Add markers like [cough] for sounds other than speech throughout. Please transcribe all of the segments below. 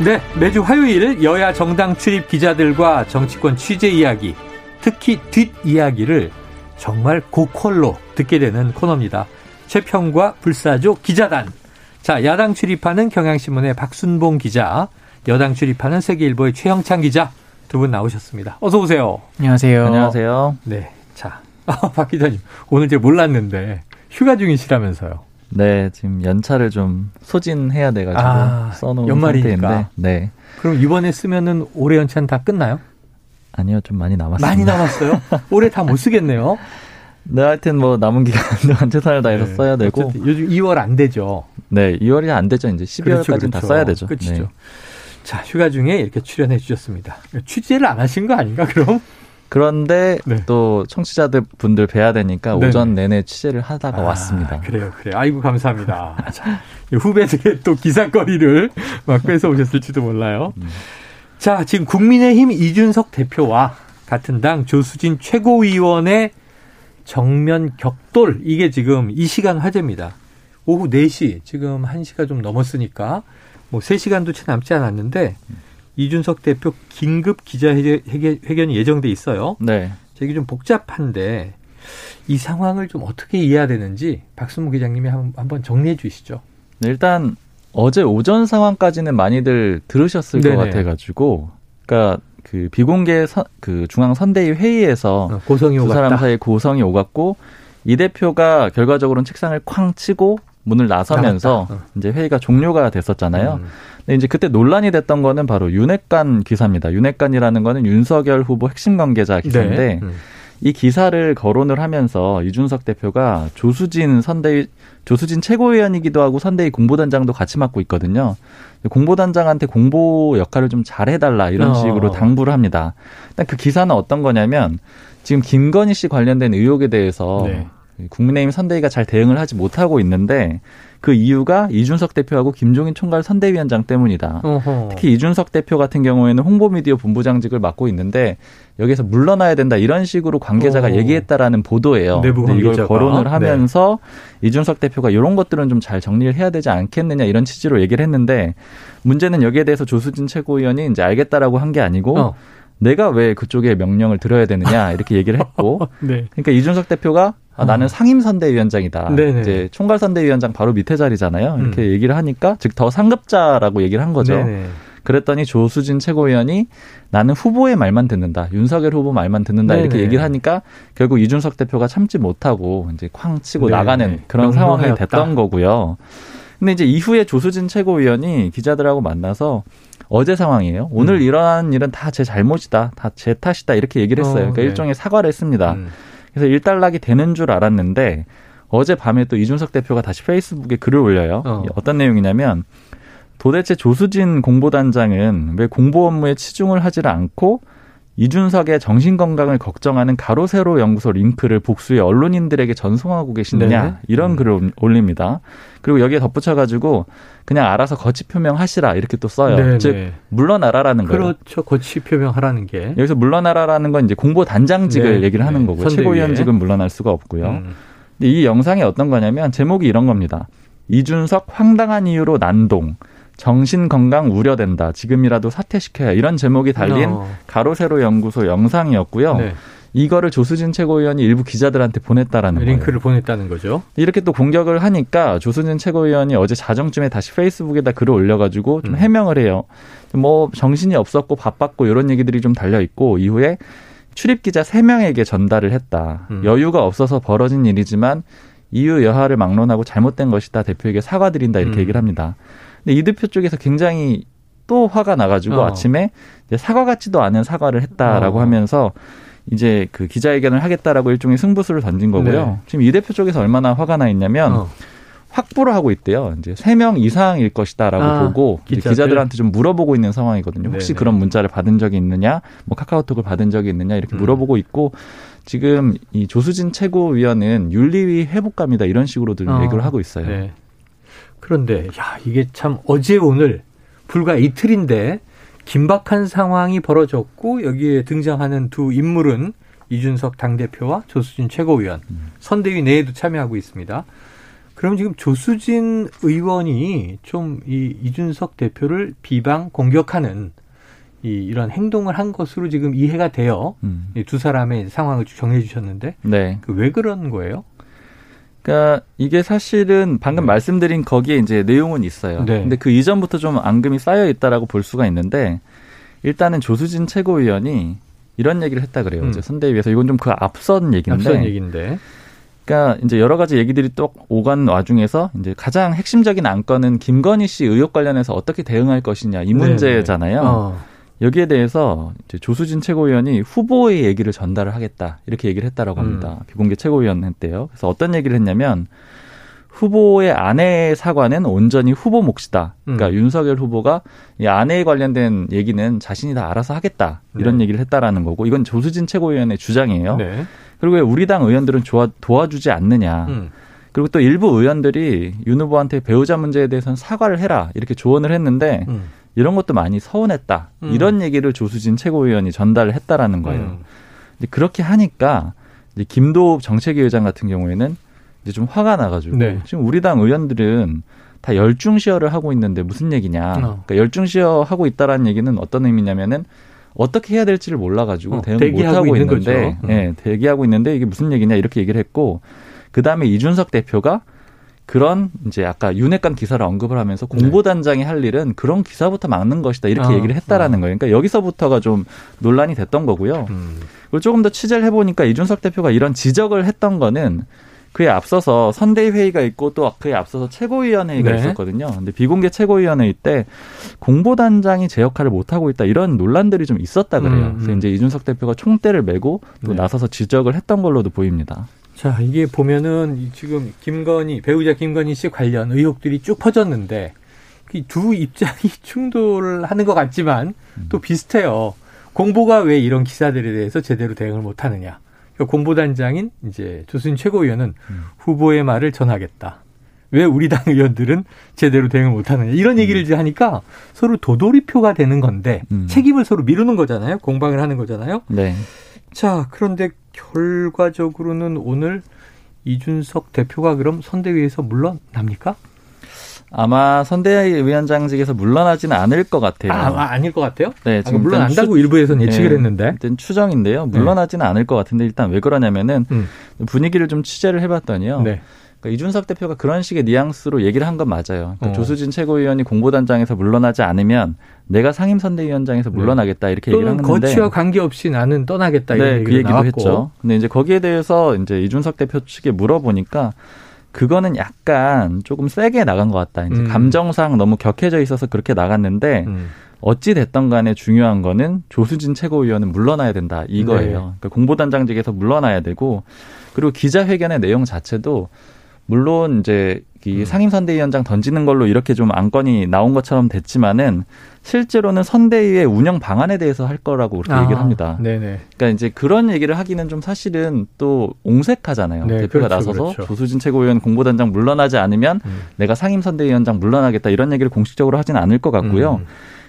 네, 매주 화요일 여야 정당 출입 기자들과 정치권 취재 이야기, 특히 뒷 이야기를 정말 고퀄로 듣게 되는 코너입니다. 최평과 불사조 기자단. 자, 야당 출입하는 경향신문의 박순봉 기자, 여당 출입하는 세계일보의 최영창 기자 두 분 나오셨습니다. 어서 오세요. 안녕하세요. 안녕하세요. 네, 자, 아, [laughs] 박 기자님 오늘 제가 몰랐는데 휴가 중이시라면서요. 네, 지금 연차를 좀 소진해야 돼가지고 아, 써놓은 연말이니까. 상태인데, 네. 그럼 이번에 쓰면은 올해 연차는 다 끝나요? 아니요, 좀 많이 남았습니다. 많이 남았어요? [laughs] 올해 다 못 쓰겠네요. 네, 하여튼 뭐 남은 기간 [laughs] 동안 최선을 다해서 네, 써야 되고, 요즘 2월 안 되죠. 네, 2월이 안 되죠. 이제 12월까지는 다 써야 되죠. 그렇죠. 네. 자, 휴가 중에 이렇게 출연해 주셨습니다. 취재를 안 하신 거 아닌가, 그럼? 그런데 네. 또 청취자들 분들 뵈야 되니까 네네. 오전 내내 취재를 하다가 아, 왔습니다. 그래요, 그래요. 아이고, 감사합니다. 자, 후배들의 또 기사거리를 막 뺏어 오셨을지도 몰라요. 음. 자, 지금 국민의힘 이준석 대표와 같은 당 조수진 최고위원의 정면 격돌, 이게 지금 이 시간 화제입니다. 오후 4시, 지금 1시가 좀 넘었으니까, 뭐 3시간도 채 남지 않았는데, 이준석 대표 긴급 기자회견이 예정돼 있어요. 네. 이게 좀 복잡한데 이 상황을 좀 어떻게 이해해야 되는지 박순무 기자님이 한- 한번 정리해 주시죠. 네, 일단 어제 오전 상황까지는 많이들 들으셨을 네네. 것 같아가지고, 그러니까 그 비공개 선, 그 중앙 선대위 회의에서 어, 고성이 두. 사람 사이에 고성이 오갔고 이 대표가 결과적으로는 책상을 쾅 치고 문을 나서면서 나갔다. 어. 이제 회의가 종료가 됐었잖아요. 음. 근데 이제 그때 논란이 됐던 거는 바로 윤핵관 기사입니다. 윤핵관이라는 거는 윤석열 후보 핵심 관계자 기사인데 네. 음. 이 기사를 거론을 하면서 이준석 대표가 조수진 선대위 조수진 최고위원이기도 하고 선대위 공보단장도 같이 맡고 있거든요. 공보단장한테 공보 역할을 좀 잘해달라 이런 어. 식으로 당부를 합니다. 일단 그 기사는 어떤 거냐면 지금 김건희 씨 관련된 의혹에 대해서 네. 국민의힘 선대위가 잘 대응을 하지 못하고 있는데 그 이유가 이준석 대표하고 김종인 총괄 선대위원장 때문이다. 어허. 특히 이준석 대표 같은 경우에는 홍보미디어 본부장직을 맡고 있는데 여기서 물러나야 된다 이런 식으로 관계자가 어. 얘기했다라는 보도예요. 내부 근데 이걸 관계자가. 거론을 네. 하면서 이준석 대표가 이런 것들은 좀 잘 정리를 해야 되지 않겠느냐 이런 취지로 얘기를 했는데 문제는 여기에 대해서 조수진 최고위원이 이제 알겠다라고 한 게 아니고 어. 내가 왜 그쪽의 명령을 들어야 되느냐 이렇게 얘기를 했고 [laughs] 네. 그러니까 이준석 대표가 아, 어. 나는 상임선대위원장이다. 네네. 이제 총괄선대위원장 바로 밑에 자리잖아요. 이렇게 음. 얘기를 하니까 즉 더 상급자라고 얘기를 한 거죠. 네네. 그랬더니 조수진 최고위원이 나는 후보의 말만 듣는다. 윤석열 후보 말만 듣는다. 이렇게 네네. 얘기를 하니까 결국 이준석 대표가 참지 못하고 이제 쾅 치고 네네. 나가는 그런 상황이. 됐던 거고요. 근데 이제 이후에 조수진 최고위원이 기자들하고 만나서 어제 상황이에요. 오늘 음. 일어난 일은 다 제 잘못이다. 다 제 탓이다. 이렇게 얘기를 했어요. 어, 그러니까 네. 일종의 사과를 했습니다. 음. 그래서 일단락이 되는 줄 알았는데 어제 밤에 또 이준석 대표가 다시 페이스북에 글을 올려요. 어. 어떤 내용이냐면 도대체 조수진 공보단장은 왜 공보 업무에 치중을 하지를 않고 이준석의 정신 건강을 걱정하는 가로세로 연구소 링크를 복수해 언론인들에게 전송하고 계시느냐 네. 이런 음. 글을 올- 올립니다. 그리고 여기에 덧붙여가지고 그냥 알아서 거치 표명하시라 이렇게 또 써요. 네네. 즉 물러나라라는 거예요. 그렇죠. 고치 표명하라는 게. 여기서 물러나라라는 건 이제 공보 단장직을 네, 얘기를 하는 네. 거고요. 선대위에. 최고위원직은 물러날 수가 없고요. 음. 근데 이 영상이 어떤 거냐면 제목이 이런 겁니다. 이준석 황당한 이유로 난동. 정신 건강 우려된다. 지금이라도 사퇴시켜야. 이런 제목이 달린 어. 가로세로 연구소 영상이었고요. 네. 이거를 조수진 최고위원이 일부 기자들한테 보냈다라는 거예요. 링크를 보냈다는 거죠. 이렇게 또 공격을 하니까 조수진 최고위원이 어제 자정쯤에 다시 페이스북에다 글을 올려가지고 좀 음. 해명을 해요. 뭐 정신이 없었고 바빴고 이런 얘기들이 좀 달려 있고 이후에 출입 기자 3명에게 전달을 했다. 음. 여유가 없어서 벌어진 일이지만 이유 여하를 막론하고 잘못된 것이다. 대표에게 사과드린다 이렇게 음. 얘기를 합니다. 근데 이 대표 쪽에서 굉장히 또 화가 나가지고 어. 아침에 이제 사과 같지도 않은 사과를 했다라고 어. 하면서 이제 그 기자회견을 하겠다라고 일종의 승부수를 던진 거고요. 네. 지금 이 대표 쪽에서 얼마나 화가 나 있냐면 어. 확보를 하고 있대요. 이제 세 명 이상일 것이다라고 아, 보고 기자들? 기자들 한테 좀 물어보고 있는 상황이거든요. 혹시 네네. 그런 문자를 받은 적이 있느냐, 뭐 카카오톡을 받은 적이 있느냐 이렇게 음. 물어보고 있고 지금 이 조수진 최고위원은 윤리위 회복감이다 이런 식으로들 어, 얘기를 하고 있어요. 네. 그런데 야 이게 참 어제 오늘 불과 이틀인데 긴박한 상황이 벌어졌고 여기에 등장하는 두 인물은 이준석 당대표와 조수진 최고위원 선대위 내에도 참여하고 있습니다. 그럼 지금 조수진 의원이 좀 이 이준석 대표를 비방 공격하는 이 이런 행동을 한 것으로 지금 이해가 돼요. 음. 이두 사람의 상황을 정리해 주셨는데 네. 그 왜 그런 거예요? 그러니까 이게 사실은 방금 네. 말씀드린 거기에 이제 내용은 있어요. 네. 근데 그 이전부터 좀 앙금이 쌓여 있다라고 볼 수가 있는데 일단은 조수진 최고위원이 이런 얘기를 했다 그래요. 음. 이제 선대위에서 이건 좀 그 앞선 얘기인데. 앞선 얘기인데. 그러니까 이제 여러 가지 얘기들이 또 오간 와중에서 이제 가장 핵심적인 안건은 김건희 씨 의혹 관련해서 어떻게 대응할 것이냐 이 문제잖아요. 어. 여기에 대해서 이제 조수진 최고위원이 후보의 얘기를 전달을 하겠다 이렇게 얘기를 했다라고 합니다. 음. 비공개 최고위원 때요. 그래서 어떤 얘기를 했냐면 후보의 아내의 사과는 온전히 후보 몫이다. 그러니까 음. 윤석열 후보가 이 아내에 관련된 얘기는 자신이 다 알아서 하겠다 이런 네. 얘기를 했다라는 거고 이건 조수진 최고위원의 주장이에요. 네. 그리고 왜 우리 당 의원들은 좋아, 도와주지 않느냐. 음. 그리고 또 일부 의원들이 윤 후보한테 배우자 문제에 대해서는 사과를 해라 이렇게 조언을 했는데 음. 이런 것도 많이 서운했다. 음. 이런 얘기를 조수진 최고위원이 전달을 했다라는 거예요. 음. 이제 그렇게 하니까 이제 김도읍 정책위 의장 같은 경우에는 이제 좀 화가 나가지고 네. 지금 우리 당 의원들은 다 열중 시어를 하고 있는데 무슨 얘기냐. 어. 그러니까 열중 시어 하고 있다라는 얘기는 어떤 의미냐면은 어떻게 해야 될지를 몰라가지고 어, 대응을 못 하고 있는 있는데, 거죠. 음. 예, 대기하고 있는데 이게 무슨 얘기냐 이렇게 얘기를 했고 그 다음에 이준석 대표가 그런 이제 아까 윤핵관 기사를 언급을 하면서 공보단장이 할 일은 그런 기사부터 막는 것이다 이렇게 네. 아, 얘기를 했다라는 거예요. 그러니까 여기서부터가 좀 논란이 됐던 거고요. 음. 그리고 조금 더 취재를 해보니까 이준석 대표가 이런 지적을 했던 거는 그에 앞서서 선대위 회의가 있고 또 그에 앞서서 최고위원회의가 네. 있었거든요. 근데 비공개 최고위원회의 때 공보단장이 제 역할을 못 하고 있다 이런 논란들이 좀 있었다 그래요. 음, 그래서 음. 이제 이준석 대표가 총대를 메고 또 네. 나서서 지적을 했던 걸로도 보입니다. 자, 이게 보면은 이 지금 김건희 배우자 김건희 씨 관련 의혹들이 쭉 퍼졌는데 이두 입장이 [laughs] 충돌하는 것 같지만 또 비슷해요. 공보가 왜 이런 기사들에 대해서 제대로 대응을 못 하느냐. 그러니까 공보단장인 이제 조순 최고위원은 음. 후보의 말을 전하겠다. 왜 우리 당 의원들은 제대로 대응을 못 하느냐. 이런 얘기를 이제 하니까 서로 도돌이표가 되는 건데 음. 책임을 서로 미루는 거잖아요. 공방을 하는 거잖아요. 네. 자, 그런데 결과적으로는 오늘 이준석 대표가 그럼 선대위에서 물러납니까? 아마 선대위원장직에서 물러나지는 않을 것 같아요. 아, 아, 아닐 것 같아요? 네, 아, 지금 물러난다고 일단 일부에서는 예측을 네, 했는데. 일단 추정인데요. 물러나지는 않을 것 같은데 일단 왜 그러냐면은 음. 분위기를 좀 취재를 해봤더니요. 네. 그러니까 이준석 대표가 그런 식의 뉘앙스로 얘기를 한 건 맞아요. 그러니까 어. 조수진 최고위원이 공보단장에서 물러나지 않으면 내가 상임선대위원장에서 물러나겠다 이렇게 얘기를 또는 했는데 거치와 관계없이 나는 떠나겠다 네, 그 얘기도 나왔고. 했죠. 근데 이제 거기에 대해서 이제 이준석 대표 측에 물어보니까 그거는 약간 조금 세게 나간 것 같다. 이제 음. 감정상 너무 격해져 있어서 그렇게 나갔는데 음. 어찌 됐던 간에 중요한 거는 조수진 최고위원은 물러나야 된다 이거예요. 네. 그러니까 공보단장직에서 물러나야 되고 그리고 기자회견의 내용 자체도 물론 이제 이 음. 상임 선대위원장 던지는 걸로 이렇게 좀 안건이 나온 것처럼 됐지만은 실제로는 선대위의 운영 방안에 대해서 할 거라고 그렇게 아, 얘기를 합니다. 네네. 그러니까 이제 그런 얘기를 하기는 좀 사실은 또 옹색하잖아요. 네, 대표가 그렇죠, 나서서 그렇죠. 조수진 최고위원 공보단장 물러나지 않으면 음. 내가 상임 선대위원장 물러나겠다 이런 얘기를 공식적으로 하진 않을 것 같고요. 음.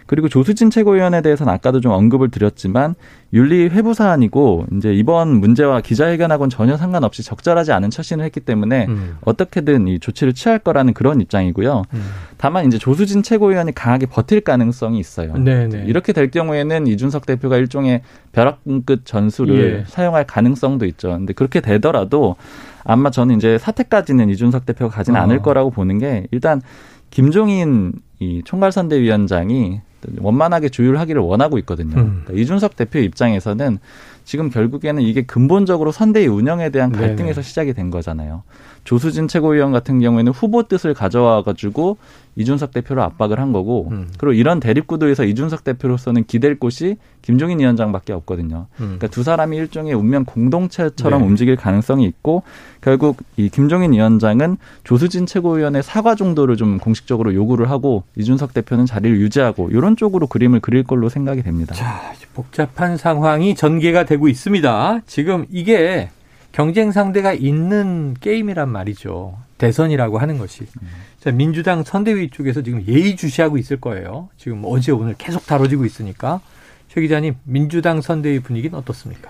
그리고 조수진 최고위원에 대해서는 아까도 좀 언급을 드렸지만 윤리 회부 사안이고 이제 이번 문제와 기자회견하고는 전혀 상관없이 적절하지 않은 처신을 했기 때문에 음. 어떻게든 이 조치를 취할 거라는 그런 입장이고요. 음. 다만 이제 조수진 최고위원이 강하게 버틸 가능성이 있어요. 네네. 이렇게 될 경우에는 이준석 대표가 일종의 벼락끝 전술을 예. 사용할 가능성도 있죠. 근데 그렇게 되더라도 아마 저는 이제 사태까지는 이준석 대표가 가지는 어. 않을 거라고 보는 게 일단 김종인 이 총괄선대위원장이 원만하게 조율하기를 원하고 있거든요. 음. 그러니까 이준석 대표 입장에서는 지금 결국에는 이게 근본적으로 선대위 운영에 대한 갈등에서 네네. 시작이 된 거잖아요. 조수진 최고위원 같은 경우에는 후보 뜻을 가져와 가지고 이준석 대표를 압박을 한 거고 음. 그리고 이런 대립 구도에서 이준석 대표로서는 기댈 곳이 김종인 위원장밖에 없거든요. 음. 그러니까 두 사람이 일종의 운명 공동체처럼 네. 움직일 가능성이 있고 결국 이 김종인 위원장은 조수진 최고위원의 사과 정도를 좀 공식적으로 요구를 하고 이준석 대표는 자리를 유지하고 이런 쪽으로 그림을 그릴 걸로 생각이 됩니다. 자, 복잡한 상황이 전개가 되고 있습니다. 지금 이게 경쟁 상대가 있는 게임이란 말이죠. 대선이라고 하는 것이. 음. 자, 민주당 선대위 쪽에서 지금 예의주시하고 있을 거예요. 지금 어제 오늘 계속 다뤄지고 있으니까. 최 기자님, 민주당 선대위 분위기는 어떻습니까?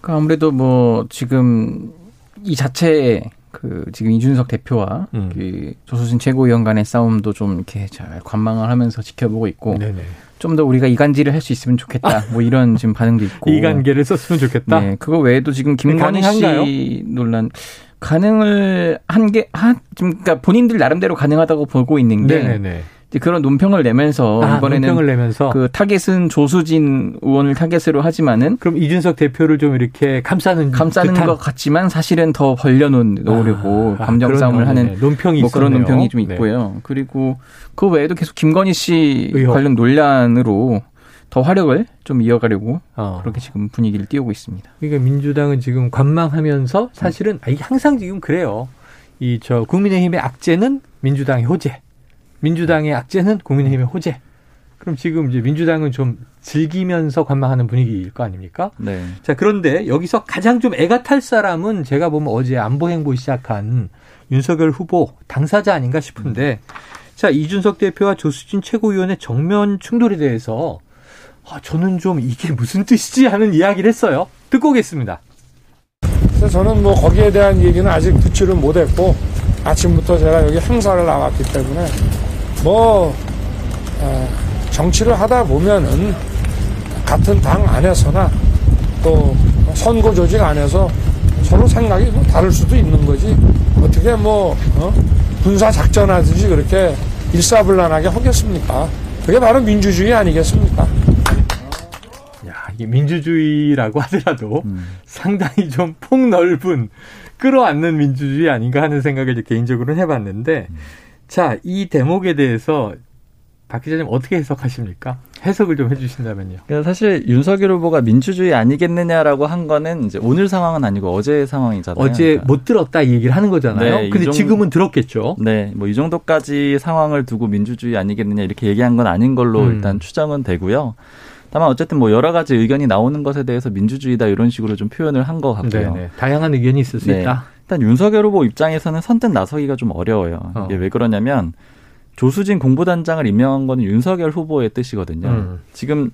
그 아무래도 뭐 지금 이 자체에 그 지금 이준석 대표와 음. 그 조수진 최고위원 간의 싸움도 좀 이렇게 잘 관망을 하면서 지켜보고 있고 좀 더 우리가 이간질을 할 수 있으면 좋겠다. 뭐 이런 [laughs] 지금 반응도 있고 이간계를 썼으면 좋겠다. 네, 그거 외에도 지금 김건희 씨 논란 가능을 한 게, 한, 지금, 그러니까 본인들 나름대로 가능하다고 보고 있는 게. 네네네. 그런 논평을 내면서 아, 이번에는 논평을 내면서 그 타겟은 조수진 의원을 타겟으로 하지만은 그럼 이준석 대표를 좀 이렇게 감싸는 감싸는 듯한. 것 같지만 사실은 더 벌려놓으려고 아, 감정 싸움을 하는 논평이 뭐 그런 논평이 좀 네. 있고요. 네. 그리고 그 외에도 계속 김건희 씨 의혹. 관련 논란으로 더 화력을 좀 이어가려고 어. 그렇게 지금 분위기를 띄우고 있습니다. 그러니까 민주당은 지금 관망하면서 사실은 아 항상 지금 그래요. 이 저 국민의힘의 악재는 민주당의 호재, 민주당의 악재는 국민의힘의 호재. 그럼 지금 이제 민주당은 좀 즐기면서 관망하는 분위기일 거 아닙니까? 네. 자 그런데 여기서 가장 좀 애가 탈 사람은 제가 보면 어제 안보 행보 시작한 윤석열 후보 당사자 아닌가 싶은데 자 이준석 대표와 조수진 최고위원의 정면 충돌에 대해서 아, 저는 좀 이게 무슨 뜻이지 하는 이야기를 했어요. 듣고 오겠습니다. 그래서 저는 뭐 거기에 대한 얘기는 아직 붙이를 못했고 아침부터 제가 여기 행사를 나왔기 때문에 뭐 어, 정치를 하다 보면은 같은 당 안에서나 또 선거 조직 안에서 서로 생각이 뭐 다를 수도 있는 거지 어떻게 뭐 어? 군사 작전하듯이 그렇게 일사불란하게 하겠습니까? 그게 바로 민주주의 아니겠습니까? 이 민주주의라고 하더라도 음. 상당히 좀 폭넓은 끌어안는 민주주의 아닌가 하는 생각을 개인적으로는 해봤는데 음. 자, 이 대목에 대해서 박 기자님 어떻게 해석하십니까? 해석을 좀 해주신다면요. 그러니까 사실 윤석열 후보가 민주주의 아니겠느냐라고 한 거는 이제 오늘 상황은 아니고 어제 상황이잖아요. 어제 그러니까. 못 들었다 이 얘기를 하는 거잖아요. 네, 근데 정도, 지금은 들었겠죠. 네, 뭐 이 정도까지 상황을 두고 민주주의 아니겠느냐 이렇게 얘기한 건 아닌 걸로 음. 일단 추정은 되고요. 다만 어쨌든 뭐 여러 가지 의견이 나오는 것에 대해서 민주주의다 이런 식으로 좀 표현을 한 것 같고요. 네네. 다양한 의견이 있을 수 네. 있다. 일단 윤석열 후보 입장에서는 선뜻 나서기가 좀 어려워요. 어. 이게 왜 그러냐면 조수진 공보단장을 임명한 거는 윤석열 후보의 뜻이거든요. 음. 지금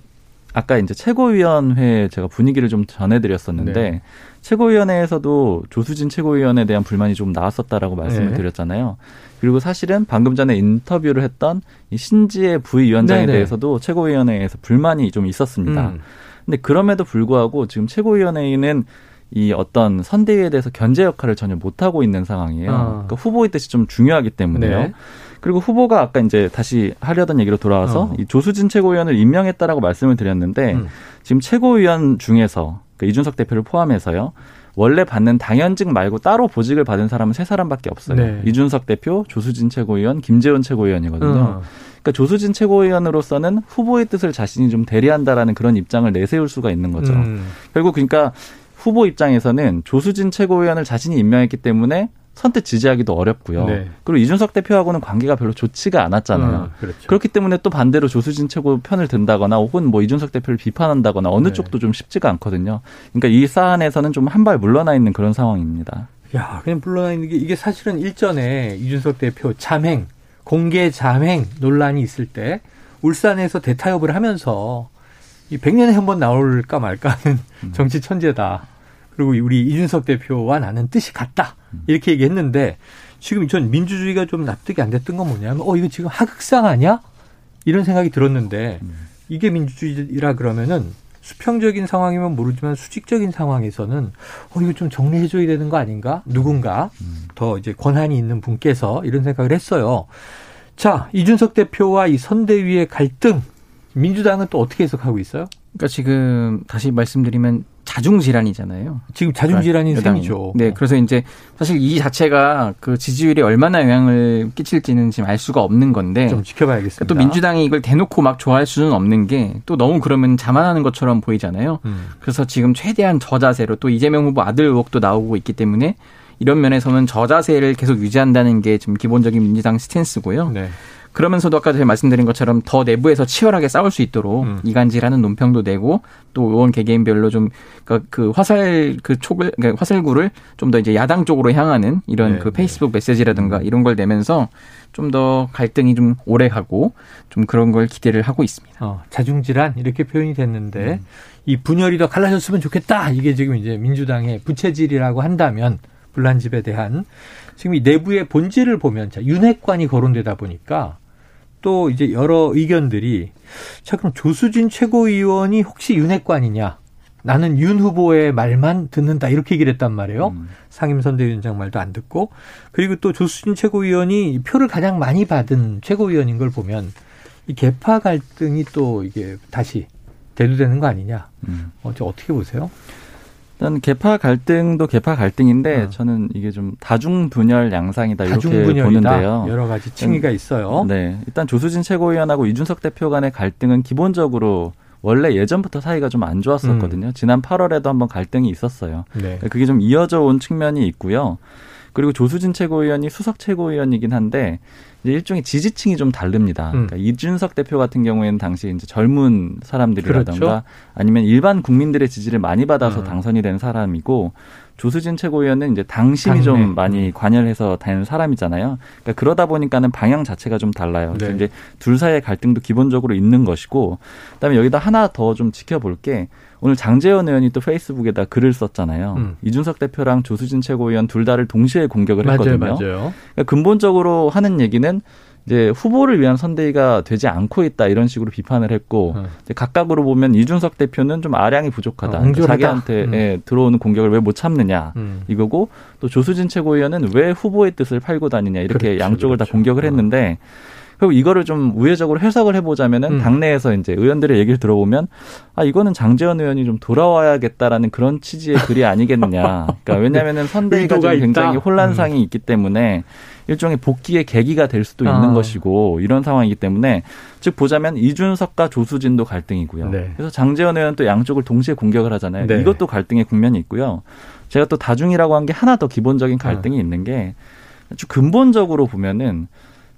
아까 이제 최고위원회 제가 분위기를 좀 전해드렸었는데 네. 최고위원회에서도 조수진 최고위원에 대한 불만이 좀 나왔었다라고 말씀을 네. 드렸잖아요. 그리고 사실은 방금 전에 인터뷰를 했던 이 신지혜 부위원장에 네네. 대해서도 최고위원회에서 불만이 좀 있었습니다. 음. 근데 그럼에도 불구하고 지금 최고위원회는 이 어떤 선대위에 대해서 견제 역할을 전혀 못 하고 있는 상황이에요. 어. 그러니까 후보의 뜻이 좀 중요하기 때문에요. 네. 그리고 후보가 아까 이제 다시 하려던 얘기로 돌아와서 어. 이 조수진 최고위원을 임명했다라고 말씀을 드렸는데 음. 지금 최고위원 중에서 그 이준석 대표를 포함해서요. 원래 받는 당연직 말고 따로 보직을 받은 사람은 세 사람밖에 없어요. 네. 이준석 대표, 조수진 최고위원, 김재원 최고위원이거든요. 어. 그러니까 조수진 최고위원으로서는 후보의 뜻을 자신이 좀 대리한다라는 그런 입장을 내세울 수가 있는 거죠. 음. 결국 그러니까 후보 입장에서는 조수진 최고위원을 자신이 임명했기 때문에 선뜻 지지하기도 어렵고요. 네. 그리고 이준석 대표하고는 관계가 별로 좋지가 않았잖아요. 음, 그렇죠. 그렇기 때문에 또 반대로 조수진 최고 편을 든다거나 혹은 뭐 이준석 대표를 비판한다거나 어느 네. 쪽도 좀 쉽지가 않거든요. 그러니까 이 사안에서는 좀 한 발 물러나 있는 그런 상황입니다. 야, 그냥 물러나 있는 게 이게 사실은 일전에 이준석 대표 잠행, 공개 잠행 논란이 있을 때 울산에서 대타협을 하면서 이 100년에 한 번 나올까 말까 하는 음. 정치 천재다. 그리고 우리 이준석 대표와 나는 뜻이 같다. 이렇게 얘기했는데 지금 전 민주주의가 좀 납득이 안 됐던 건 뭐냐면 어 이거 지금 하극상 아니야? 이런 생각이 들었는데 이게 민주주의라 그러면은 수평적인 상황이면 모르지만 수직적인 상황에서는 어 이거 좀 정리해 줘야 되는 거 아닌가? 누군가 더 이제 권한이 있는 분께서 이런 생각을 했어요. 자, 이준석 대표와 이 선대위의 갈등 민주당은 또 어떻게 해석하고 있어요? 그러니까 지금 다시 말씀드리면 자중 질환이잖아요. 지금 자중 질환인 그러니까 셈이죠. 네, 그래서 이제 사실 이 자체가 그 지지율에 얼마나 영향을 끼칠지는 지금 알 수가 없는 건데 좀 지켜봐야겠습니다. 또 민주당이 이걸 대놓고 막 좋아할 수는 없는 게 또 너무 그러면 자만하는 것처럼 보이잖아요. 음. 그래서 지금 최대한 저자세로 또 이재명 후보 아들 의혹도 나오고 있기 때문에 이런 면에서는 저자세를 계속 유지한다는 게 지금 기본적인 민주당 스탠스고요. 네. 그러면서도 아까 제가 말씀드린 것처럼 더 내부에서 치열하게 싸울 수 있도록 음. 이간질하는 논평도 내고 또 의원 개개인별로 좀그 화살 그 촉을 그러니까 화살구를 좀 더 이제 야당 쪽으로 향하는 이런 네, 그 네. 페이스북 메시지라든가 음. 이런 걸 내면서 좀 더 갈등이 좀 오래 가고 좀 그런 걸 기대를 하고 있습니다. 어, 자중질환 이렇게 표현이 됐는데 음. 이 분열이 더 갈라졌으면 좋겠다 이게 지금 이제 민주당의 부채질이라고 한다면 불난 집에 대한 지금 이 내부의 본질을 보면 자 윤핵관이 거론되다 보니까 또 이제 여러 의견들이 자 그럼 조수진 최고위원이 혹시 윤핵관이냐? 나는 윤 후보의 말만 듣는다 이렇게 얘기를 했단 말이에요. 음. 상임선대위원장 말도 안 듣고 그리고 또 조수진 최고위원이 표를 가장 많이 받은 최고위원인 걸 보면 이 개파 갈등이 또 이게 다시 대두되는 거 아니냐? 음. 어, 어떻게 보세요? 일단 개파 갈등도 개파 갈등인데 어. 저는 이게 좀 다중 분열 양상이다 이렇게 보는데요. 여러 가지 층위가 있어요. 네, 일단 조수진 최고위원하고 이준석 대표 간의 갈등은 기본적으로 원래 예전부터 사이가 좀 안 좋았었거든요. 음. 지난 8월에도 한번 갈등이 있었어요. 네. 그게 좀 이어져 온 측면이 있고요. 그리고 조수진 최고위원이 수석 최고위원이긴 한데 이제 일종의 지지층이 좀 다릅니다. 음. 그러니까 이준석 대표 같은 경우에는 당시 이제 젊은 사람들이라던가 그렇죠. 아니면 일반 국민들의 지지를 많이 받아서 음. 당선이 된 사람이고 조수진 최고위원은 이제 당심이 당내. 좀 많이 음. 관여해서 된 사람이잖아요. 그러니까 그러다 보니까는 방향 자체가 좀 달라요. 네. 이제 둘 사이의 갈등도 기본적으로 있는 것이고, 그다음에 여기다 하나 더 좀 지켜볼 게 오늘 장재현 의원이 또 페이스북에다 글을 썼잖아요. 음. 이준석 대표랑 조수진 최고위원 둘 다를 동시에 공격을 했거든요. 맞아요, 맞아요. 그러니까 근본적으로 하는 얘기는 이제 후보를 위한 선대위가 되지 않고 있다 이런 식으로 비판을 했고 음. 각각으로 보면 이준석 대표는 좀 아량이 부족하다. 어, 자기한테 음. 예, 들어오는 공격을 왜 못 참느냐 음. 이거고 또 조수진 최고위원은 왜 후보의 뜻을 팔고 다니냐 이렇게 그렇죠, 양쪽을 그렇죠. 다 공격을 했는데 그리고 이거를 좀 우회적으로 해석을 해보자면은 음. 당내에서 이제 의원들의 얘기를 들어보면 아 이거는 장재원 의원이 좀 돌아와야겠다라는 그런 취지의 글이 아니겠느냐. 그러니까 왜냐하면은 선대위가 좀 굉장히 있다. 혼란상이 음. 있기 때문에 일종의 복귀의 계기가 될 수도 있는 아. 것이고 이런 상황이기 때문에 즉 보자면 이준석과 조수진도 갈등이고요. 네. 그래서 장재원 의원 또 양쪽을 동시에 공격을 하잖아요. 네. 이것도 갈등의 국면이 있고요. 제가 또 다중이라고 한 게 하나 더 기본적인 갈등이 아. 있는 게 아주 근본적으로 보면은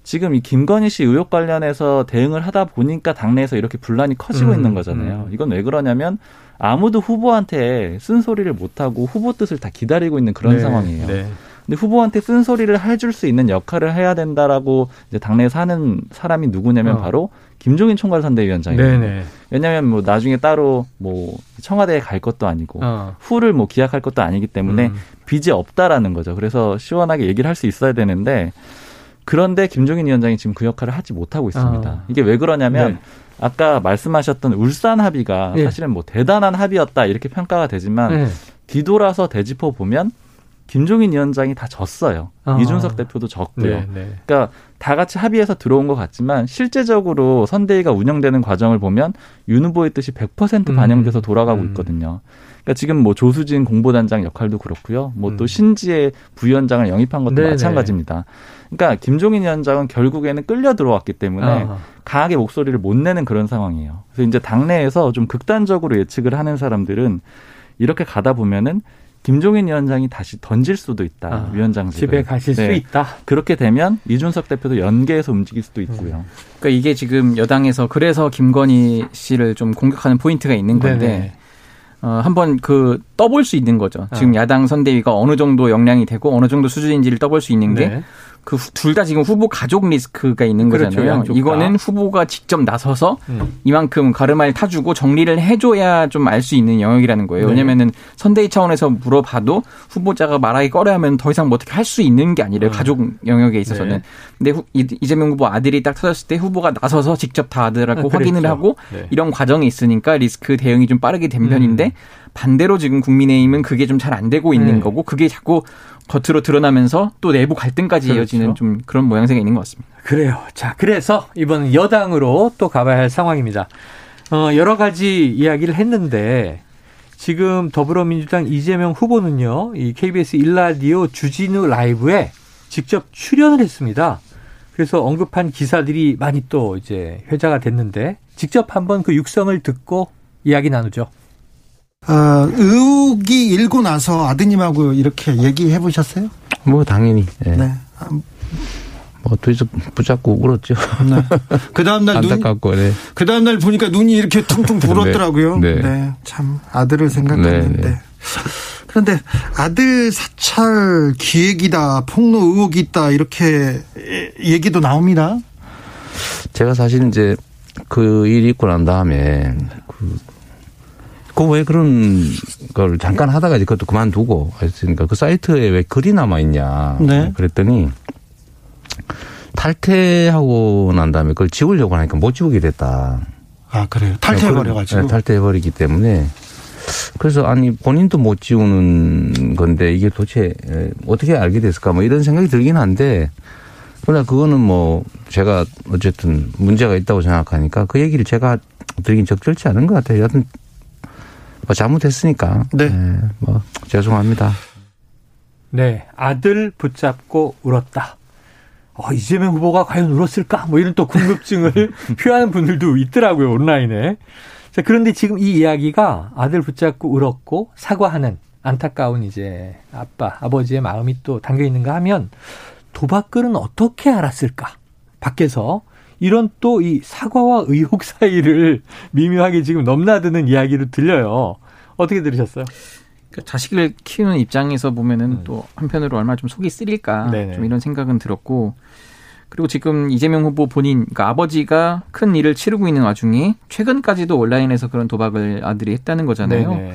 지금 이 김건희 씨 의혹 관련해서 대응을 하다 보니까 당내에서 이렇게 분란이 커지고 음, 있는 거잖아요. 음. 이건 왜 그러냐면 아무도 후보한테 쓴소리를 못하고 후보 뜻을 다 기다리고 있는 그런 네, 상황이에요. 네. 근데 후보한테 쓴소리를 해줄 수 있는 역할을 해야 된다라고 이제 당내에서 하는 사람이 누구냐면 어. 바로 김종인 총괄 선대위원장이에요. 네네. 왜냐하면 뭐 나중에 따로 뭐 청와대에 갈 것도 아니고 어. 후를 뭐 기약할 것도 아니기 때문에 음. 빚이 없다라는 거죠. 그래서 시원하게 얘기를 할 수 있어야 되는데 그런데 김종인 위원장이 지금 그 역할을 하지 못하고 있습니다. 아. 이게 왜 그러냐면 네. 아까 말씀하셨던 울산 합의가 네. 사실은 뭐 대단한 합의였다 이렇게 평가가 되지만 네. 뒤돌아서 되짚어 보면 김종인 위원장이 다 졌어요. 아. 이준석 대표도 졌고요. 네, 네. 그러니까 다 같이 합의해서 들어온 것 같지만 실제적으로 선대위가 운영되는 과정을 보면 윤 후보의 뜻이 100% 반영돼서 음. 돌아가고 음. 있거든요. 그러니까 지금 뭐 조수진 공보단장 역할도 그렇고요. 뭐또 음. 신지의 부위원장을 영입한 것도 네네. 마찬가지입니다. 그러니까 김종인 위원장은 결국에는 끌려 들어왔기 때문에 아하. 강하게 목소리를 못 내는 그런 상황이에요. 그래서 이제 당내에서 좀 극단적으로 예측을 하는 사람들은 이렇게 가다 보면은 김종인 위원장이 다시 던질 수도 있다. 아, 위원장직을. 집에 가실 네. 수 있다. 그렇게 되면 이준석 대표도 연계해서 움직일 수도 있고요. 음. 그러니까 이게 지금 여당에서 그래서 김건희 씨를 좀 공격하는 포인트가 있는 건데 네네. 어, 한번 그 떠볼 수 있는 거죠. 지금 아. 야당 선대위가 어느 정도 역량이 되고 어느 정도 수준인지를 떠볼 수 있는 게 네. 그 둘 다 지금 후보 가족 리스크가 있는 그렇죠, 거잖아요. 이거는 후보가 직접 나서서 음. 이만큼 가르마를 타주고 정리를 해줘야 좀 알 수 있는 영역이라는 거예요. 네. 왜냐면은 선대위 차원에서 물어봐도 후보자가 말하기 꺼려하면 더 이상 뭐 어떻게 할 수 있는 게 아니라 음. 가족 영역에 있어서는. 네. 근데 후, 이재명 후보 아들이 딱 터졌을 때 후보가 나서서 직접 다 아들하고 아, 확인을 하고 네. 이런 과정이 있으니까 리스크 대응이 좀 빠르게 된 편인데 음. 반대로 지금 국민의힘은 그게 좀 잘 안 되고 있는 네. 거고 그게 자꾸 겉으로 드러나면서 또 내부 갈등까지 그렇죠. 이어지는 좀 그런 모양새가 있는 것 같습니다. 그래요. 자, 그래서 이번 여당으로 또 가봐야 할 상황입니다. 어, 여러 가지 이야기를 했는데 지금 더불어민주당 이재명 후보는요, 이 KBS 일라디오 주진우 라이브에 직접 출연을 했습니다. 그래서 언급한 기사들이 많이 또 이제 회자가 됐는데 직접 한번 그 육성을 듣고 이야기 나누죠. 어, 의혹이 일고 나서 아드님하고 이렇게 얘기해 보셨어요? 뭐 당연히. 네. 네. 뭐 뒤에서 붙잡고 울었죠. 네. 그 다음 날 안타깝고, 네. 그 다음 날 보니까 눈이 이렇게 퉁퉁 [laughs] 불었더라고요. 네. 네. 네. 참 아들을 생각했는데. 네, 네. 그런데 아들 사찰 기획이다, 폭로 의혹이 있다 이렇게 얘기도 나옵니다. 제가 사실 이제 그 일이 있고 난 다음에 그 그 왜 그런 걸 잠깐 하다가 이제 그것도 그만두고 했으니까 그 사이트에 왜 글이 남아 있냐. 네. 그랬더니 탈퇴하고 난 다음에 그걸 지우려고 하니까 못 지우게 됐다. 아, 그래요? 탈퇴해버려가지고? 네, 탈퇴해버리기 때문에. 그래서 아니, 본인도 못 지우는 건데 이게 도대체 어떻게 알게 됐을까 뭐 이런 생각이 들긴 한데 그러나 그거는 뭐 제가 어쨌든 문제가 있다고 생각하니까 그 얘기를 제가 드리긴 적절치 않은 것 같아요. 여하튼 뭐 잘못했으니까. 네. 네. 뭐 죄송합니다. 네. 아들 붙잡고 울었다. 어, 이재명 후보가 과연 울었을까? 뭐 이런 또 궁금증을 [laughs] 표하는 분들도 있더라고요, 온라인에. 자, 그런데 지금 이 이야기가 아들 붙잡고 울었고 사과하는 안타까운 이제 아빠, 아버지의 마음이 또 담겨 있는가 하면 도박글은 어떻게 알았을까? 밖에서 이런 또 이 사과와 의혹 사이를 [laughs] 미묘하게 지금 넘나드는 이야기로 들려요. 어떻게 들으셨어요? 그러니까 자식을 키우는 입장에서 보면은 음. 또 한편으로 얼마나 좀 속이 쓰릴까 네네. 좀 이런 생각은 들었고 그리고 지금 이재명 후보 본인 그러니까 아버지가 큰 일을 치르고 있는 와중에 최근까지도 온라인에서 그런 도박을 아들이 했다는 거잖아요. 네네.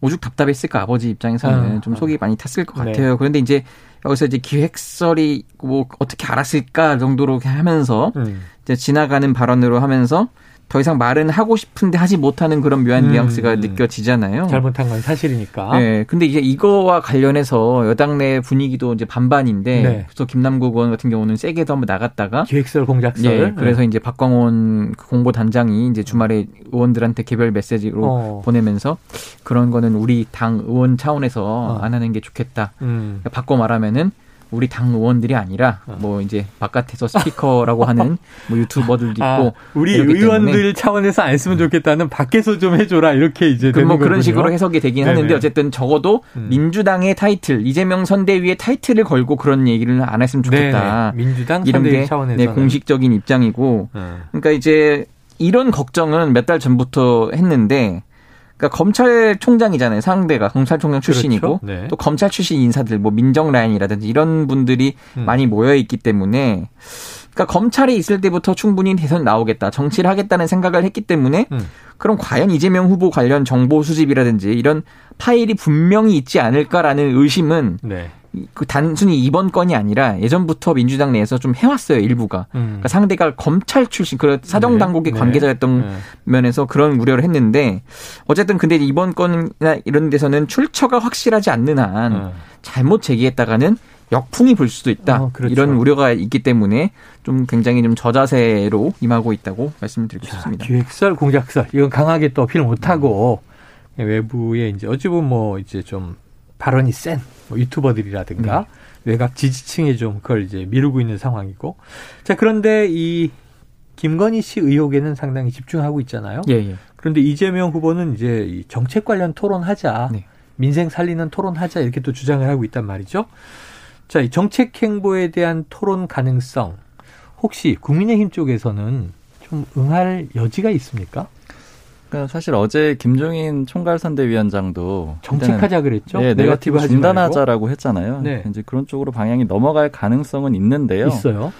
오죽 답답했을까 아버지 입장에서는 아, 좀 속이 많이 탔을 것 네. 같아요. 네. 그런데 이제 여기서 이제 기획설이 뭐 어떻게 알았을까 정도로 하면서 음. 이제 지나가는 발언으로 하면서 더 이상 말은 하고 싶은데 하지 못하는 그런 묘한 음. 뉘앙스가 느껴지잖아요. 잘못한 건 사실이니까. 네. 근데 이제 이거와 관련해서 여당 내 분위기도 이제 반반인데 네. 그래서 김남국 의원 같은 경우는 세게도 한번 나갔다가 기획설 공작설. 네. 그래서 네. 이제 박광원 그 공보 단장이 이제 주말에 의원들한테 개별 메시지로 어. 보내면서 그런 거는 우리 당 의원 차원에서 어. 안 하는 게 좋겠다. 음. 바꿔 말하면은 우리 당 의원들이 아니라 어. 뭐 이제 바깥에서 스피커라고 하는 [laughs] 뭐 유튜버들도 아, 있고 아, 우리 의원들 차원에서 안 했으면 좋겠다는 밖에서 좀 해줘라 이렇게 이제 되는 뭐 그런 식으로 해석이 되긴 네네. 하는데 어쨌든 적어도 음. 민주당의 타이틀 이재명 선대위의 타이틀을 걸고 그런 얘기를 안 했으면 좋겠다. 네네. 민주당 이런 게 차원에서 네, 공식적인 입장이고 음. 그러니까 이제 이런 걱정은 몇 달 전부터 했는데 그러니까 검찰총장이잖아요. 상대가 검찰총장 출신이고 그렇죠? 네. 또 검찰 출신 인사들 뭐 민정 라인이라든지 이런 분들이 음. 많이 모여 있기 때문에 그러니까 검찰에 있을 때부터 충분히 대선 나오겠다, 정치를 하겠다는 생각을 했기 때문에 음. 그럼 과연 이재명 후보 관련 정보 수집이라든지 이런 파일이 분명히 있지 않을까라는 의심은 네. 그 단순히 이번 건이 아니라 예전부터 민주당 내에서 좀 해왔어요 일부가 음. 그러니까 상대가 검찰 출신 그 사정 당국의 네. 관계자였던 네. 면에서 그런 우려를 했는데 어쨌든 근데 이번 건이나 이런 데서는 출처가 확실하지 않는 한 어. 잘못 제기했다가는 역풍이 불 수도 있다. 어, 그렇죠. 이런 우려가 있기 때문에 좀 굉장히 좀 저자세로 임하고 있다고 말씀드리고 싶습니다. 기획설, 공작설 이건 강하게 또 어필 못하고 외부에 이제 어찌 보면 뭐 이제 좀 발언이 센 뭐 유튜버들이라든가 네. 외곽 지지층에 좀 그걸 이제 미루고 있는 상황이고 자 그런데 이 김건희 씨 의혹에는 상당히 집중하고 있잖아요. 예, 예. 그런데 이재명 후보는 이제 정책 관련 토론하자, 네. 민생 살리는 토론하자 이렇게 또 주장을 하고 있단 말이죠. 자, 이 정책 행보에 대한 토론 가능성 혹시 국민의힘 쪽에서는 좀 응할 여지가 있습니까? 그러니까 사실 어제 김종인 총괄선대위원장도 정책하자 그랬죠. 네, 네거티브 중단하자라고 했잖아요. 네. 이제 그런 쪽으로 방향이 넘어갈 가능성은 있는데요. 있어요.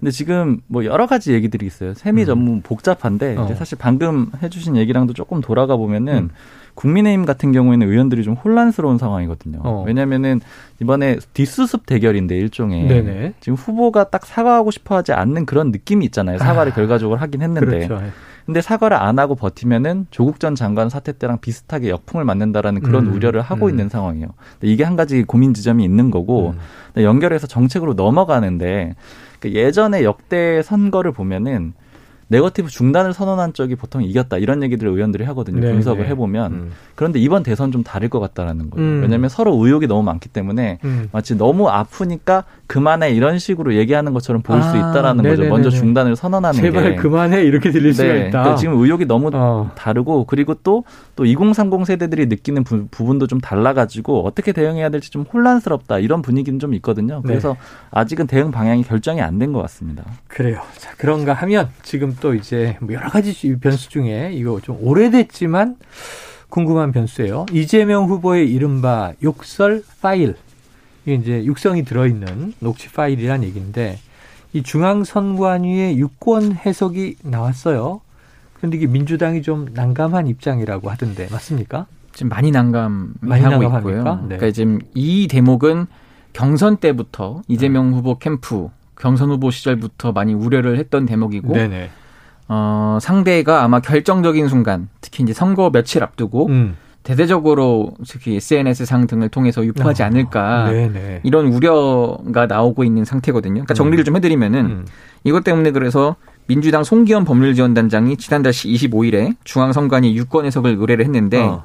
근데 지금 뭐 여러 가지 얘기들이 있어요. 세미 음. 전문 복잡한데 어. 사실 방금 해주신 얘기랑도 조금 돌아가 보면은 음. 국민의힘 같은 경우에는 의원들이 좀 혼란스러운 상황이거든요. 어. 왜냐면은 이번에 뒷수습 대결인데 일종의 네네. 지금 후보가 딱 사과하고 싶어하지 않는 그런 느낌이 있잖아요. 사과를 아. 결과적으로 하긴 했는데. 그렇죠. 근데 사과를 안 하고 버티면은 조국 전 장관 사태 때랑 비슷하게 역풍을 맞는다라는 그런 음. 우려를 하고 음. 있는 상황이에요. 이게 한 가지 고민 지점이 있는 거고 음. 연결해서 정책으로 넘어가는데 그 예전에 역대 선거를 보면은 네거티브 중단을 선언한 쪽이 보통 이겼다 이런 얘기들을 의원들이 하거든요. 네, 분석을 네. 해보면 음. 그런데 이번 대선 좀 다를 것 같다라는 거예요. 음. 왜냐하면 서로 의혹이 너무 많기 때문에 음. 마치 너무 아프니까 그만해 이런 식으로 얘기하는 것처럼 보일 아, 수 있다라는 네네네네. 거죠. 먼저 중단을 선언하는 제발 게. 그만해 이렇게 들릴 수가 네, 있다. 그러니까 지금 의혹이 너무 어. 다르고 그리고 또 또 2030 세대들이 느끼는 부, 분도 좀 달라가지고 어떻게 대응해야 될지 좀 혼란스럽다 이런 분위기는 좀 있거든요. 네. 그래서 네. 아직은 대응 방향이 결정이 안 된 것 같습니다. 그래요. 자 그런가 하면 지금 또 이제 뭐 여러 가지 변수 중에 이거 좀 오래됐지만 궁금한 변수예요. 이재명 후보의 이른바 욕설 파일. 이게 이제 육성이 들어있는 녹취 파일이란 얘기인데 이 중앙선관위의 유권 해석이 나왔어요. 그런데 이게 민주당이 좀 난감한 입장이라고 하던데 맞습니까? 지금 많이 난감하고 있고요. 네. 그러니까 지금 이 대목은 경선 때부터 이재명 네. 후보 캠프 경선 후보 시절부터 많이 우려를 했던 대목이고 네네. 어, 상대가 아마 결정적인 순간 특히 이제 선거 며칠 앞두고 음. 대대적으로 특히 SNS상 등을 통해서 유포하지 어, 않을까 네네. 이런 우려가 나오고 있는 상태거든요. 그러니까 정리를 음. 좀 해드리면은 음. 이것 때문에 그래서 민주당 송기현 법률지원단장이 지난달 25일에 중앙선관위 유권 해석을 의뢰를 했는데 어.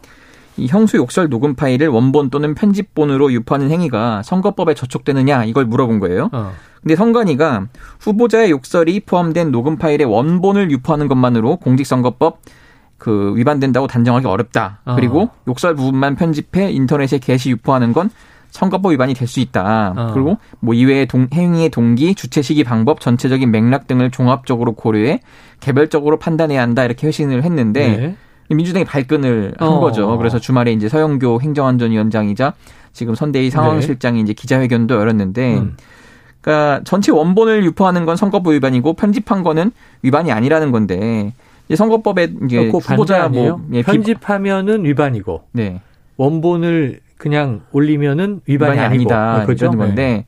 이 형수 욕설 녹음 파일을 원본 또는 편집본으로 유포하는 행위가 선거법에 저촉되느냐 이걸 물어본 거예요. 어. 근데 선관위가 후보자의 욕설이 포함된 녹음 파일의 원본을 유포하는 것만으로 공직선거법 그 위반된다고 단정하기 어렵다. 어. 그리고 욕설 부분만 편집해 인터넷에 게시 유포하는 건 선거법 위반이 될 수 있다. 어. 그리고 뭐 이외의 동, 행위의 동기, 주체 시기 방법, 전체적인 맥락 등을 종합적으로 고려해 개별적으로 판단해야 한다 이렇게 회신을 했는데 네. 민주당이 발끈을 한 어. 거죠. 그래서 주말에 이제 서영교 행정안전위원장이자 지금 선대위 상황실장이 네. 이제 기자회견도 열었는데 음. 그러니까 전체 원본을 유포하는 건 선거법 위반이고 편집한 거는 위반이 아니라는 건데 이제 선거법에 이제 그 후보자 뭐 예, 편집하면은 위반이고 네. 원본을 그냥 올리면은 위반이, 위반이 아니다. 어, 그렇죠? 건데 네.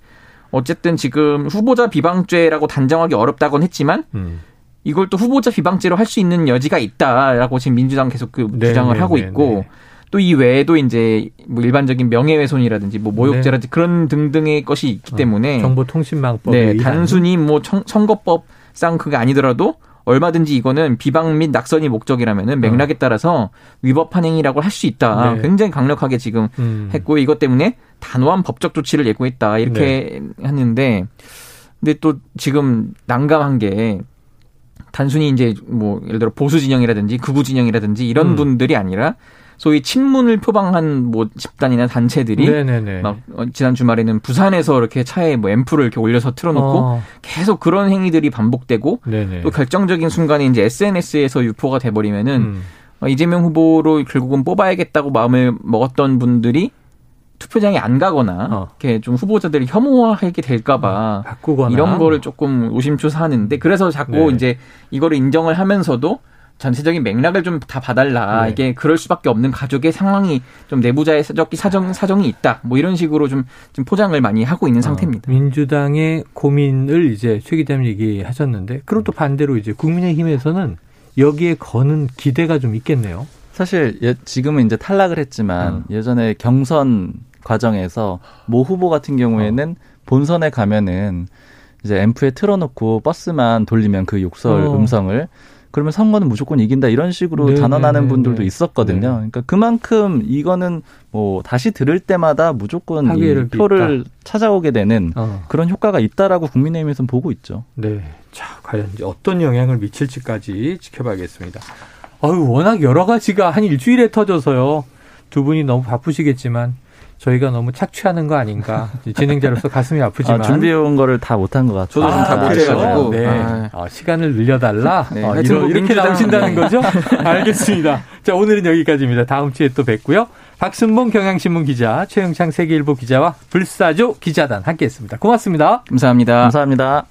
어쨌든 지금 후보자 비방죄라고 단정하기 어렵다곤 했지만 음. 이걸 또 후보자 비방죄로 할 수 있는 여지가 있다라고 지금 민주당 계속 그 네, 주장을 네, 하고 네, 있고 네. 또이 외에도 이제 뭐 일반적인 명예훼손이라든지 뭐 모욕죄라든지 네. 그런 등등의 것이 있기 어, 때문에 정보통신망법 네, 단순히 뭐 청, 선거법상 그게 아니더라도 얼마든지 이거는 비방 및 낙선이 목적이라면은 어. 맥락에 따라서 위법한 행위라고 할 수 있다. 네. 굉장히 강력하게 지금 음. 했고 이것 때문에 단호한 법적 조치를 예고했다. 이렇게 네. 했는데 근데 또 지금 난감한 게 단순히 이제 뭐 예를 들어 보수 진영이라든지 극우 진영이라든지 이런 음. 분들이 아니라 소위 친문을 표방한 뭐 집단이나 단체들이 네네네. 막 어, 지난 주말에는 부산에서 이렇게 차에 뭐 앰프를 이렇게 올려서 틀어놓고 어. 계속 그런 행위들이 반복되고 네네. 또 결정적인 순간에 이제 SNS에서 유포가 돼버리면은 음. 어, 이재명 후보로 결국은 뽑아야겠다고 마음을 먹었던 분들이 투표장에 안 가거나 어. 이렇게 좀 후보자들이 혐오하게 될까봐 어, 이런 거를 조금 의심조사하는데 그래서 자꾸 네. 이제 이거를 인정을 하면서도 전체적인 맥락을 좀 다 봐달라. 네. 이게 그럴 수밖에 없는 가족의 상황이 좀 내부자의 사정 사정이 있다. 뭐 이런 식으로 좀, 좀 포장을 많이 하고 있는 어, 상태입니다. 민주당의 고민을 이제 최 기자님 얘기하셨는데 그럼 또 반대로 이제 국민의힘에서는 여기에 거는 기대가 좀 있겠네요. 사실 예, 지금은 이제 탈락을 했지만 어. 예전에 경선 과정에서 모 후보 같은 경우에는 어. 본선에 가면은 이제 앰프에 틀어놓고 버스만 돌리면 그 욕설 어. 음성을 그러면 선거는 무조건 이긴다 이런 식으로 네 단언하는 네, 네, 분들도 네. 있었거든요. 네. 그러니까 그만큼 이거는 뭐 다시 들을 때마다 무조건 이 표를 있다. 찾아오게 되는 어. 그런 효과가 있다라고 국민의힘에서는 보고 있죠. 네. 자, 과연 어떤 영향을 미칠지까지 지켜봐야겠습니다. 아유, 워낙 여러 가지가 한 일주일에 터져서요. 두 분이 너무 바쁘시겠지만 저희가 너무 착취하는 거 아닌가 진행자로서 가슴이 아프지만 아, 준비해온 거를 다 못한 것 같아요. 저도 아, 다 못해가지고 네. 아. 어, 시간을 늘려달라 네. 어, 이러, 이렇게 나오신다는 네. 거죠? [laughs] 알겠습니다. 자 오늘은 여기까지입니다. 다음 주에 또 뵙고요. 박순봉 경향신문 기자, 최영창 세계일보 기자와 불사조 기자단 함께했습니다. 고맙습니다. 감사합니다. 감사합니다.